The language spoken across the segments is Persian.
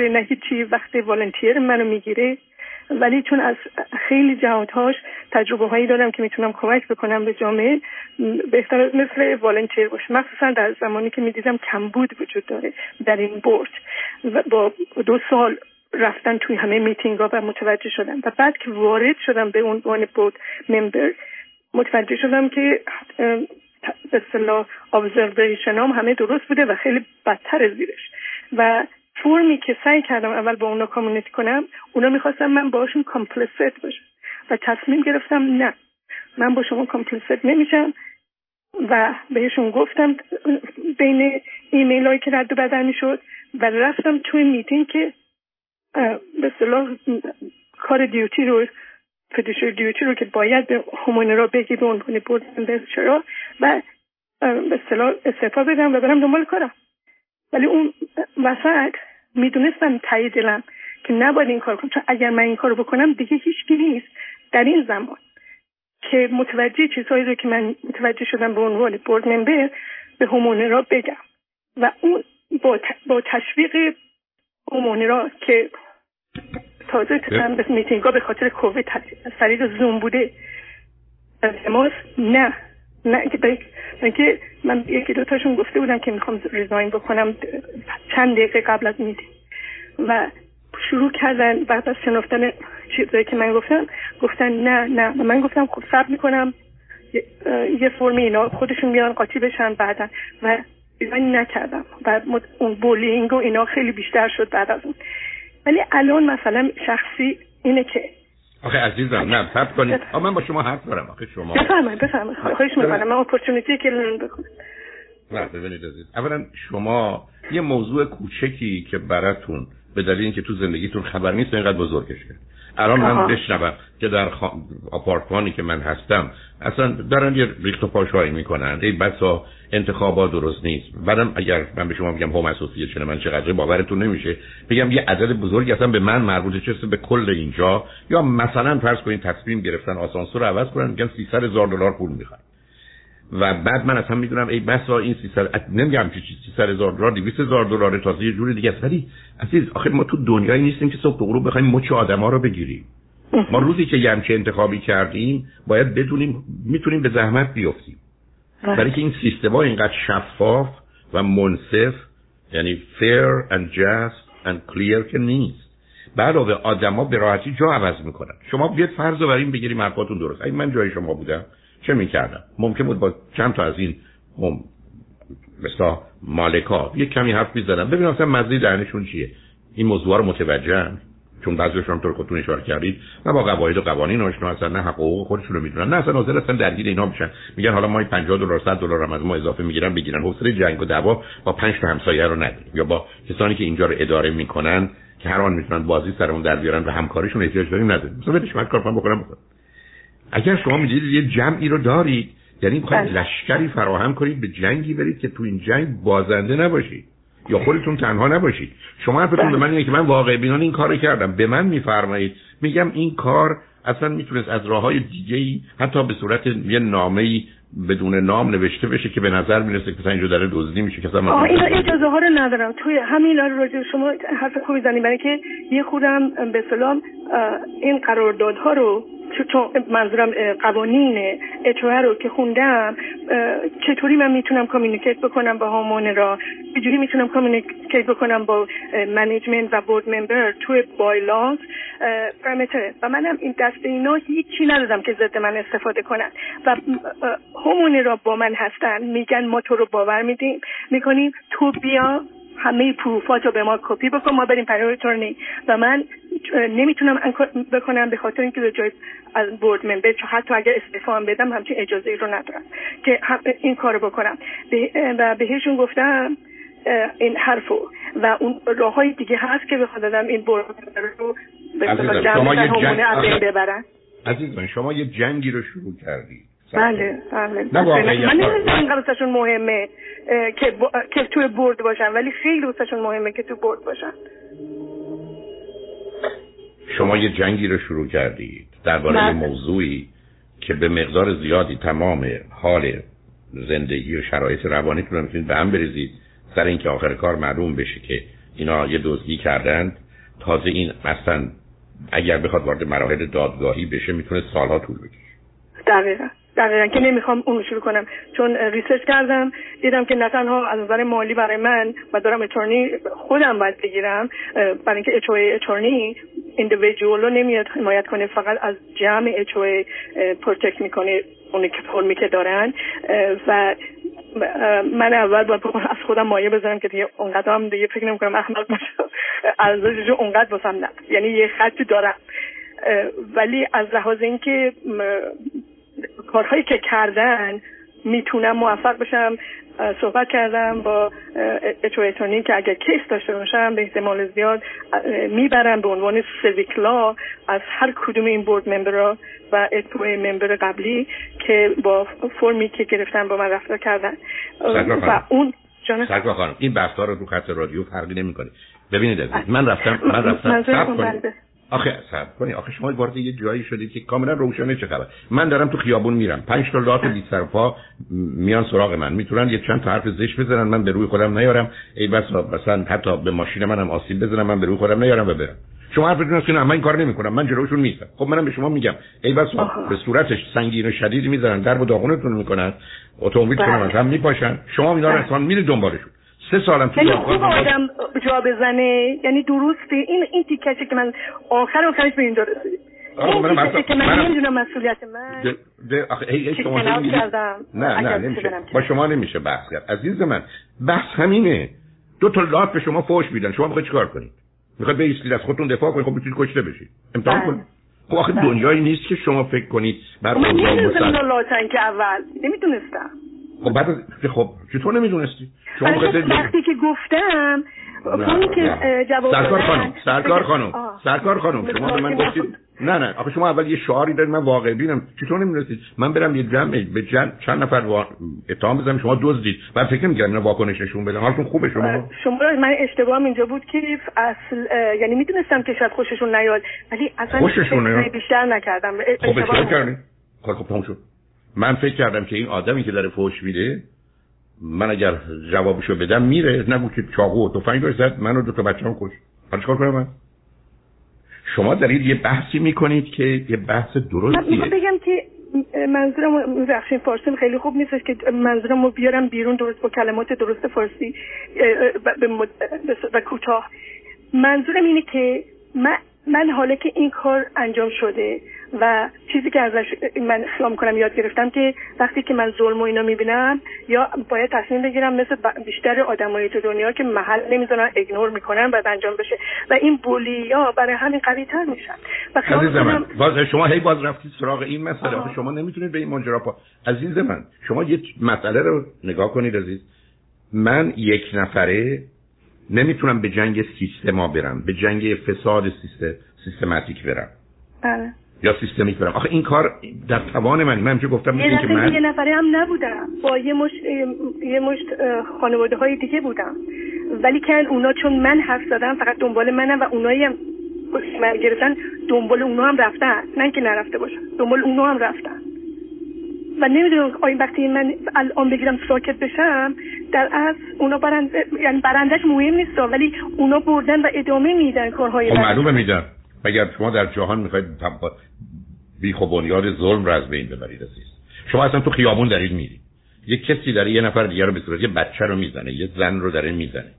نه هیچی وقتی والنتیر منو می‌گیره. ولی چون از خیلی جهاتهاش تجربه هایی دارم که می‌تونم کمک بکنم به جامعه بهتر مثل والنتیر باشه. مخصوصا در زمانی که می‌دیدم کمبود وجود داره در این بورد. و با دو سال رفتن توی همه میتینگ ها و متوجه شدم. و بعد که وارد شدم به عنوان بود ممبر متوجه شدم که به ابزرویشن هم همه درست بوده و خیلی بدتر زیرش. و فرمی که سعی کردم اول با اونا کامیونیتی کنم اونا می‌خواستم من باشون کامپلسیت باشم و تصمیم گرفتم نه. من با شما کامپلسیت نمیشم و بهشون گفتم بین ایمیل هایی که رد و بدل می‌شد و رفتم توی میتینگ که به صلاح کار دیوتی رو فدیشور دیوتی رو که باید به را بگی به عنوان بود چرا و به صلاح استعفا بدم و برم دنبال کارم. ولی اون وسط می‌دونستم تایی دلم که نباید این کار کنم چون اگر من این کار بکنم دیگه هیچ نیست در این زمان. که متوجه چیزهایی رو که من متوجه شدم به عنوان بورد ممبر به همونه را بگم. و اون با, با تشویق همونه را که تازه به میتینگ به خاطر کووید سریع زوم بوده. تماس نه. نه که من یکی دو تاشون گفته بودم که می‌خوام resign بکنم چند دقیقه قبل از میتینگ و شروع کردن بعد از شنفتن چیزایی که من گفتم گفتن نه نه. من گفتم خب صبر می‌کنم. یه firm ی اینا خودشون میان قاطی بشن بعدا. و resign نکردم. و اون bullying و اینا خیلی بیشتر شد بعد از اون. ولی الان مثلا شخصی اینه که آخه عزیزم نه صبر کنید. من با شما حرف دارم. آخه شما بفرمایید بفرمایید. خواهش می‌کنم. من اپورتونیتی که لرن بکنم نه ببینید عزیز. اولا شما یه موضوع کوچکی که براتون به دلیل اینکه تو زندگیتون خبر نیست اینقدر بزرگش کرد. الان من بشنوم که در خ... آپارتمانی که من هستم اصلا دارن یه ریخت و پاشایی می‌کنن. ای بسا انتخابات درست نیست. بعدم اگر من به شما میگم هوم اسوسییشن من چقدر باورتون نمیشه؟ بگم یه عدد بزرگی اصلا به من مربوطه چه به کل اینجا. یا مثلا فرض کنید تصمیم گرفتن آسانسور رو عوض کنن میگن 300 هزار دلار پول می‌خوان و بعد من اصلا می‌دونم ای بسا این 300 نمیگم که 300 هزار دلار 200 هزار دلار تازه یه جوری دیگه است. ولی عزیز آخه ما تو دنیایی نیستیم که صبح غروب بخوایم مچ آدما رو بگیریم. ما روزی که یه انتخابی کردیم باید بدونیم می‌تونیم به زحمت بیفتیم. برای که این سیستما اینقدر شفاف و منصف یعنی fair and just and clear که نیست. علاوه آدما به راحتی جا عوض می‌کنن. شما بیاد فرض رو بر این بگیریم حرفاتون درست. اگه من جای شما بودم چه می‌کردم؟ ممکن بود با چند تا از این مم... مثلا مالکا یک کمی حرف می‌زدم. ببینم اصلا مزید درنشون چیه؟ این موضوع رو متوجه چون بعضیشون طور خودتون اشاره کردید. نه با قواعد و قوانین آشنا هستن نه حقوق خودشون رو می‌دونن. نه اصلا حاضر هستن درگیر اینا میشن میگن حالا ما 50 دلار 100 دلار هم از ما اضافه می‌گیرن بگیرن. حوصله جنگ و دعوا با 5 تا همسایه رو نداریم. یا با کسانی که اینجا رو اداره می‌کنن که هر آن می‌تونن بازی سرمون در بیارن و همکاریشون احتیاج داریم نداریم. مثلا بدش من کار کنم بکنم بکنم اگر شما می‌دید یه جمعی رو دارید یعنی می‌خواید بله. لشکری فراهم کنید به جنگی برید که تو این جنگ بازنده نباشید یا خودتون تنها نباشید. شما حرفتون به من اینه که من واقع بینان این کار کردم. به من میفرمایید. میگم این کار اصلا می‌تونست از راه های دیگه ای حتی به صورت یه نامه ای بدون نام نوشته بشه که به نظر می‌رسه که اینجا داره دزدی میشه که اصلا اینا اجازه ها رو ندارم. توی همین راجع شما حرف خوبی زنی برای که یه خودم به سلام این قراردادها رو چون منظورم قوانین اچوه رو که خوندم چطوری من می‌تونم کامیونیکیت بکنم با همون را؟ چجوری می‌تونم کامیونیکیت بکنم با منیجمنت و بورد ممبر توی بایلاز پرمیتر و منم این دست اینا هیچی ندادم که ضد من استفاده کنن. و همون را با من هستن. میگن ما تو رو باور میدیم. می‌کنیم تو بیا همه پروفات رو به ما کپی بکن. ما بریم پرای و من نمی‌تونم بکنم به خاطر اینکه جای از بورد ممبر چون حتی اگر استعفا بدم همچین اجازه رو ندارم که این کارو بکنم. و بهشون گفتم این حرفو. و اون راه های دیگه هست که بخواد دادم این بورد رو به شما یه جنگ ببرن. عزیز من شما یه جنگی رو شروع کردید بله بله. من نمی‌دونم دوستشون مهمه که, که توی برد باشن ولی خیلی دوستشون مهمه که تو برد باشن. شما یه جنگی رو شروع کردید درباره. موضوعی که به مقدار زیادی تمام حال زندگی و شرایط روانیتون رو می‌تونید به هم بریزید. سر اینکه آخر کار معلوم بشه که اینا یه دزدی کردند. تازه این اصلا اگر بخواد وارد مراحل دادگاهی بشه می‌تونه سالها طول بکشه. دقیقا. دقیقا. که نمی‌خوام اون شروع کنم. چون ریسرچ کردم دیدم که نه تنها از نظر مالی برای من و دارم اتورنی خودم باید بگیرم برای اینکه اچوی اتورنی ایندیویدوال رو نمیاد حمایت کنه فقط از جمع اچوی پروتکت می‌کنه اونی که فرمی که دارن. و من اول باید از خودم مایه بذارم که دیگه اونقدر هم دیگه فکر نمی‌کنم احمق باشه ارزشش اونقدر باسم نه. یعنی یه خطی دارم. ولی از لحاظ اینکه کارهایی که کردن می‌تونم موفق بشم صحبت کردم با اچویتونی که اگر کیس داشته باشم به احتمال زیاد می‌برم به عنوان سویکلا از هر کدوم این بورد ممبر و اتوی ممبر قبلی که با فرمی که گرفتن با من رفتار کردن. و اون خانم این بحث رو تو خط رادیو فرقی نمی‌کنه. ببینید من رفتم من رفتم آخه صبر کنی آخه شما وارد یه جایی شدید که کاملا روشنه چه خبر. من دارم تو خیابون میرم. پنج تا لات بی پا میان سراغ من. می‌تونن یه چند تا حرف زشت بزنن من به روی خودم نیارم. ای بس مثلا حتی به ماشین منم آسیب بزنم من به روی خودم نیارم و برم. شما حرف است که نه من این کار نمی‌کنم. من جلوشون نیستم. خب منم به شما میگم. ای بس به صورتش سنگین و شدید می‌زنن در و داغونتون می‌کنن. اتومبیل کنم از هم میپاشن. شما اینا رو اصلا میرید دنبالشون. سه سالم تو یعنی خوب آدم جا بزنه یعنی درسته این این تیکه که من آخر آخرش به اینجا رسید که من نمی‌دونم مسئولیت من. ده آخه ای ای شما نه نه نمیشه. با شما نمیشه بحث کرد. عزیز من بحث همینه. دو تا لات به شما فوش میدن. شما می‌خواید چیکار کنید می‌خواید بیستید از خودتون دفاع کنید خب می‌تونید کشته بشید امتحان بله. کنید خب آخه بله. دنیایی نیست که شما فکر کنید بر من نمی‌دونستم که اول. نمی‌دونستم. خب بعد خب چطور نمی‌دونستی؟ شما وقتی که گفتم اونی که جواب سرکار خانم سرکار خانم سرکار خانم شما به من گفتید نه نه. آخه شما اول یه شعاری دارید من واقع بینم. چطور نمی‌رسید من برم یه جمع به جمع چند نفر وا... اتهام بزنم شما دزدید. بعد فکر نمی‌کردم اینا واکنش نشون بدن. حالتون خوبه شما؟ شما من اشتباهم اینجا بود که اصل یعنی می‌دونستم که شاید خوششون نیاد ولی اصلا خوششون بیشتر نکردم. خب اشتباه کردین. خب خب تموم شد. من فکر کردم که این آدمی که داره فوش میده من اگر جوابشو بدم میره. نگو که چاقو و تفنگ داشت زد من و دو تا بچه‌ام کش حالا چیکار کنم من؟ شما دارید یه بحثی می‌کنید که یه بحث درستیه. من بگم که منظورم بخشین فارسی خیلی خوب نیستش که منظورم رو بیارم بیرون درست با کلمات درست فارسی و کوتاه. منظورم اینه که من من حالا که این کار انجام شده و چیزی که ازش من خیال می‌کنم یاد گرفتم که وقتی که من ظلم و اینا می‌بینم یا باید تصمیم بگیرم مثل بیشتر آدمای تو دنیا که محل نمی‌زنن اگنور می‌کنن بعد انجام بشه و این بولی ها برای همین قوی تر میشن. و من باز شما هی باز رفتید سراغ این مسئله. شما نمی‌تونید به این ماجرا پا عزیز من شما یه مسئله رو نگاه کنید عزیز. من یک نفره نمی‌تونم به جنگ سیستما برم به جنگ فساد سیستم سیستماتیک برم. بله. یا سیستمیک برم. آخه این کار در توان من من چه گفتم یه که من یه نفره هم نبودم. با یه مشت یه مشت خانواده های دیگه بودم. ولی که اونا چون من حرف زدم فقط دنبال منم و اونایی هم من گرفتن دنبال اونا هم رفتن. نه که نرفته باشن دنبال اونا هم رفتن. و نمی‌دونم آیا وقتی من الان بگیرم ساکت بشم در از اونا برنده یعنی برندش مهم نیست ولی اونا بردن و ادامه میدن کارهای خب معلومه میدن مگر شما در جهان می‌خواید بی بنیاد ظلم را از بین ببرید عزیز. شما اصلا تو خیابون دارید میرید. یه کسی داره یه نفر دیگه رو به صورت یه بچه رو می‌زنه یه زن رو داره می‌زنه.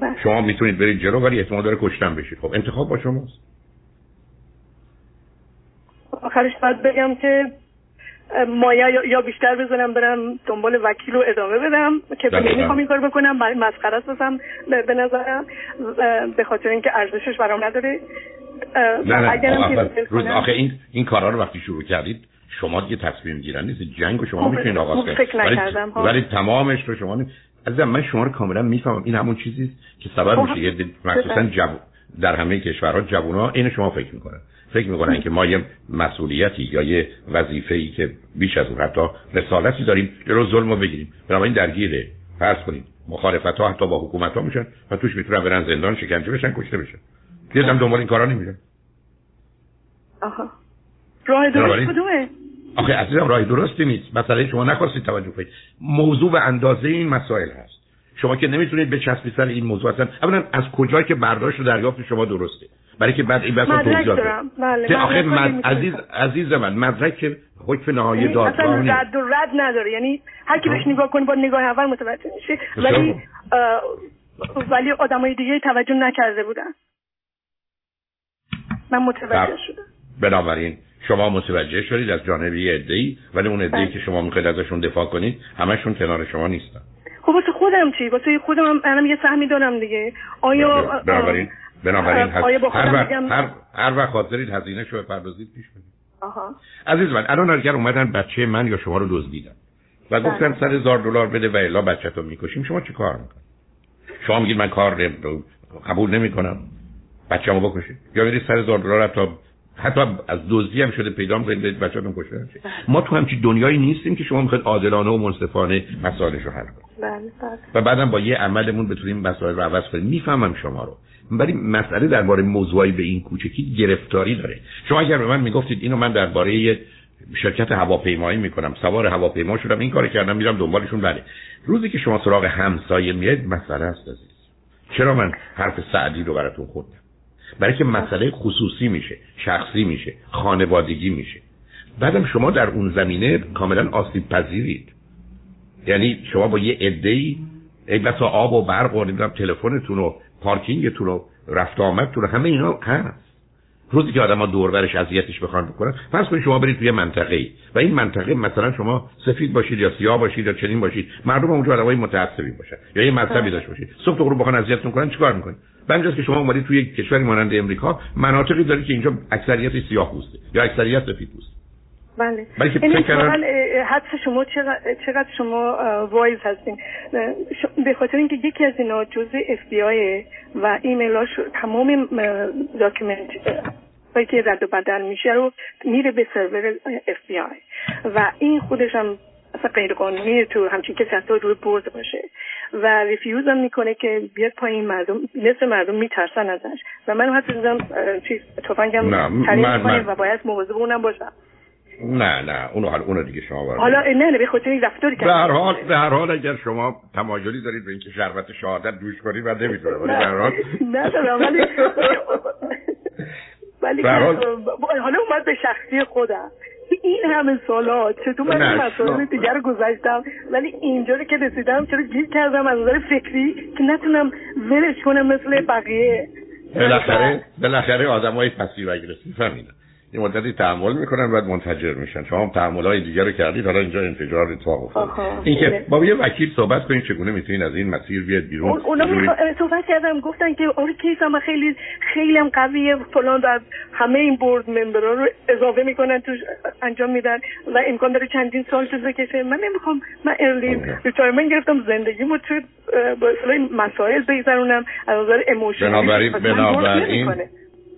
بله. شما می‌تونید برید جلو ولی احتمال داره کشتن بشید. خب انتخاب با شماست. آخرش باید بگم که مایه یا بیشتر بزنم برم دنبال وکیل رو ادامه بدم که نمی‌خوام این کار بکنم مسخره بسم به نظرم به خاطر اینکه ارزشش برام نداره. نه نه روز آخه این این کارا رو وقتی شروع کردید شما دیگه تصمیم گیرن نیست. جنگ رو شما می‌تونید آغاز کنید ولی, ولی تمامش رو شما عزیزم من شما رو کاملا می‌فهمم. این همون چیزی که سبب میشه. یه مخصوصا جوون در همه کشورها جوونا این شما فکر می‌کنن. فکر می‌کنن که ما یه مسئولیتی یا یه وظیفه ای که بیش از اون حتی رسالتی داریم جلو ظلم رو بگیریم. بنابراین درگیره. فرض کنید مخالفت ها حتی با حکومت ها میشن و توش می‌تونن برن زندان شکنجه بشن کشته بشن. یه دم دنبال این کارا نمیرن آها. راه درست کدومه؟ آخه عزیزم راه درستی نیست. مسئله شما نخواستید توجه کنید. موضوع و اندازه این مسائل هست. شما که نمی‌تونید به چسبی سر این موضوع اصلا. اولا از کجا که برداشت و دریافت شما درسته؟ برای که بعد این توضیحات دارم. بله آخه مد... عزیز عزیز من مدرک حکم نهایی یعنی دادگاه اصلا رد و رد نداره. یعنی هر کی بهش نگاه کنه با نگاه اول متوجه میشه. ولی ولی آدمای دیگه توجه نکرده بودن. من متوجه شدم. بنابراین شما متوجه شدید از جانب یه عده‌ای ولی اون عده‌ای بله. که شما می‌خواید ازشون دفاع کنید همشون کنار شما نیستن. خب واسه خودم چی؟ واسه خودم هم الان یه سهمی دارم دیگه. آیا بنابراین بنابراین هر وقت هر هر وقت حاضرید هزینه شو بپردازید پیش بدید آها. عزیز من الان اگر اومدن بچه من یا شما رو دزدیدن و بله. گفتن صد هزار دلار بده و الا بچه‌تو می‌کشیم شما چی کار می‌کنید؟ شما میگید من کار قبول نمی‌کنم. بچه‌مو بکشید. یا برید صد هزار دلار تا حتی از دزدی هم شده پیدا می‌کنید برید بچه‌تون کشته بله. ما تو همچین دنیایی نیستیم که شما می‌خواید عادلانه و منصفانه مسائلش رو حل کنید. بله بله. و بعدم با یه عملمون بتونیم مسائل رو عوض کنیم. می‌فهمم شما رو. ولی مسئله درباره موضوعی به این کوچکی گرفتاری داره. شما اگر به من می‌گفتید اینو من درباره شرکت هواپیمایی می‌کنم سوار هواپیما شدم این کار کردم میرم دنبالشون بله. روزی که شما سراغ همسایه میاد مسئله است عزیز. چرا من حرف سعدی رو براتون خوندم؟ برای که مسئله خصوصی میشه شخصی میشه خانوادگی میشه. بعدم شما در اون زمینه کاملا آسیب پذیرید. یعنی شما با یه عده‌ای ای بسا آب و برق و نمی‌دونم تلفنتون و پارکینگتون و رفت آمدتون همه اینا هست. روزی که آدم دور برش اذیتش بخوان بکنن فرض کنید شما برید توی منطقه ای و این منطقه مثلا شما سفید باشید یا سیاه باشید یا چنین باشید مردم اونجا آدمای متعصبی باشن یا یه مذهبی داشته باشید. صبح تو غروب بخوان اذیتتون کنن چیکار می‌کنید؟ بعد که شما اومدید توی کشوری مانند امریکا مناطقی دارید که اینجا اکثریت سیاه پوسته یا اکثریت سفید پوسته بله این حدس شما چقدر, شما wise هستین؟ به خاطر اینکه یکی از اینا جزء اف بی آی و ایمیلاش تمام document هایی که رد و بدل میشه رو میره به سرور اف بی آی و این خودش هم اصلا غیر قانونی تو همچین کسی حتی روی board باشه. و refuse هم می‌کنه که بیاد پایین مردم نصف مردم میترسن ازش. و من حتی دیدم چیز تفنگم تعریف و باید مواظب اونم باشم. نه نه اونو حالا اونو دیگه شما board حالا نه نه به خاطر این رفتاری که به هر حال به هر حال اگر شما تمایلی دارید به اینکه شربت شهادت دوش کنید و نمی‌تونه ولی به هر حال نه ولی ولی حالا اومد به شخصی خودم. این همه سالات چطور من مسائل دیگر گذاشتم ولی اینجا که رسیدم چرا گیر کردم از نظر فکری که نتونم ولش کنم مثل بقیه. بالاخره بالاخره آدمای پسیو اگریسیو همینه یه مدتی تحمل می‌کنن بعد منتجر میشن. شما هم تحمل های دیگر رو کردید حالا اینجا انفجار اتفاق افتاد اینکه با یه وکیل صحبت کنید چگونه می‌تونید از این مسیر بیاد بیرون؟ اونا صحبت کردم گفتن که آره case هم خیلی خیلی هم قویه فلان و همه این board member ا رو اضافه می‌کنن تو انجام میدن و امکان داره چندین سال طول بکشه من نمی‌خوام من early retirement گرفتم زندگیمو تو مسائل بگذرونم از نظر emotional بنابراین بنابراین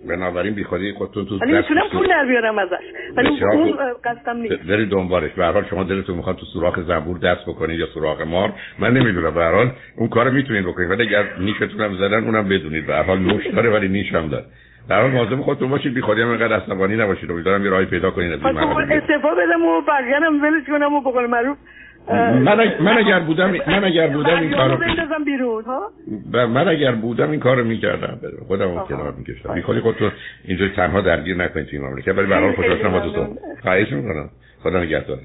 بنابراین بی خودی خودتون تو ولی می‌تونم پول در بیارم ازش. ولی اون قصدم نیست. برید دنبالش. به حال شما دلتون می‌خواد تو سوراخ زنبور دست بکنید یا سوراخ مار. من نمی‌دونم. به هر حال اون کارو می‌تونید بکنید. ولی اگر نیشتون هم زدن اونم بدونید. به هر حال نوش داره ولی نیش هم داره در حال مواظب خودتون باشید. بی خودی هم اینقدر عصبانی نباشید. امیدوارم یه راهی پیدا کنید از این خب، استعفا بدم و بقیه هم ولش کنم و بقول معروف من, من اگر بودم من اگر بودم این کارو بندازم بیرون ها؟ من اگر بودم این کارو می‌کردم. خودم اون کنار میکشتم. بی خودی خودتون اینجا تنها درگیر نکنید این مملکت ولی به هر حال خوشحال شدم با تو خواهش می‌کنم. خدا نگهدار.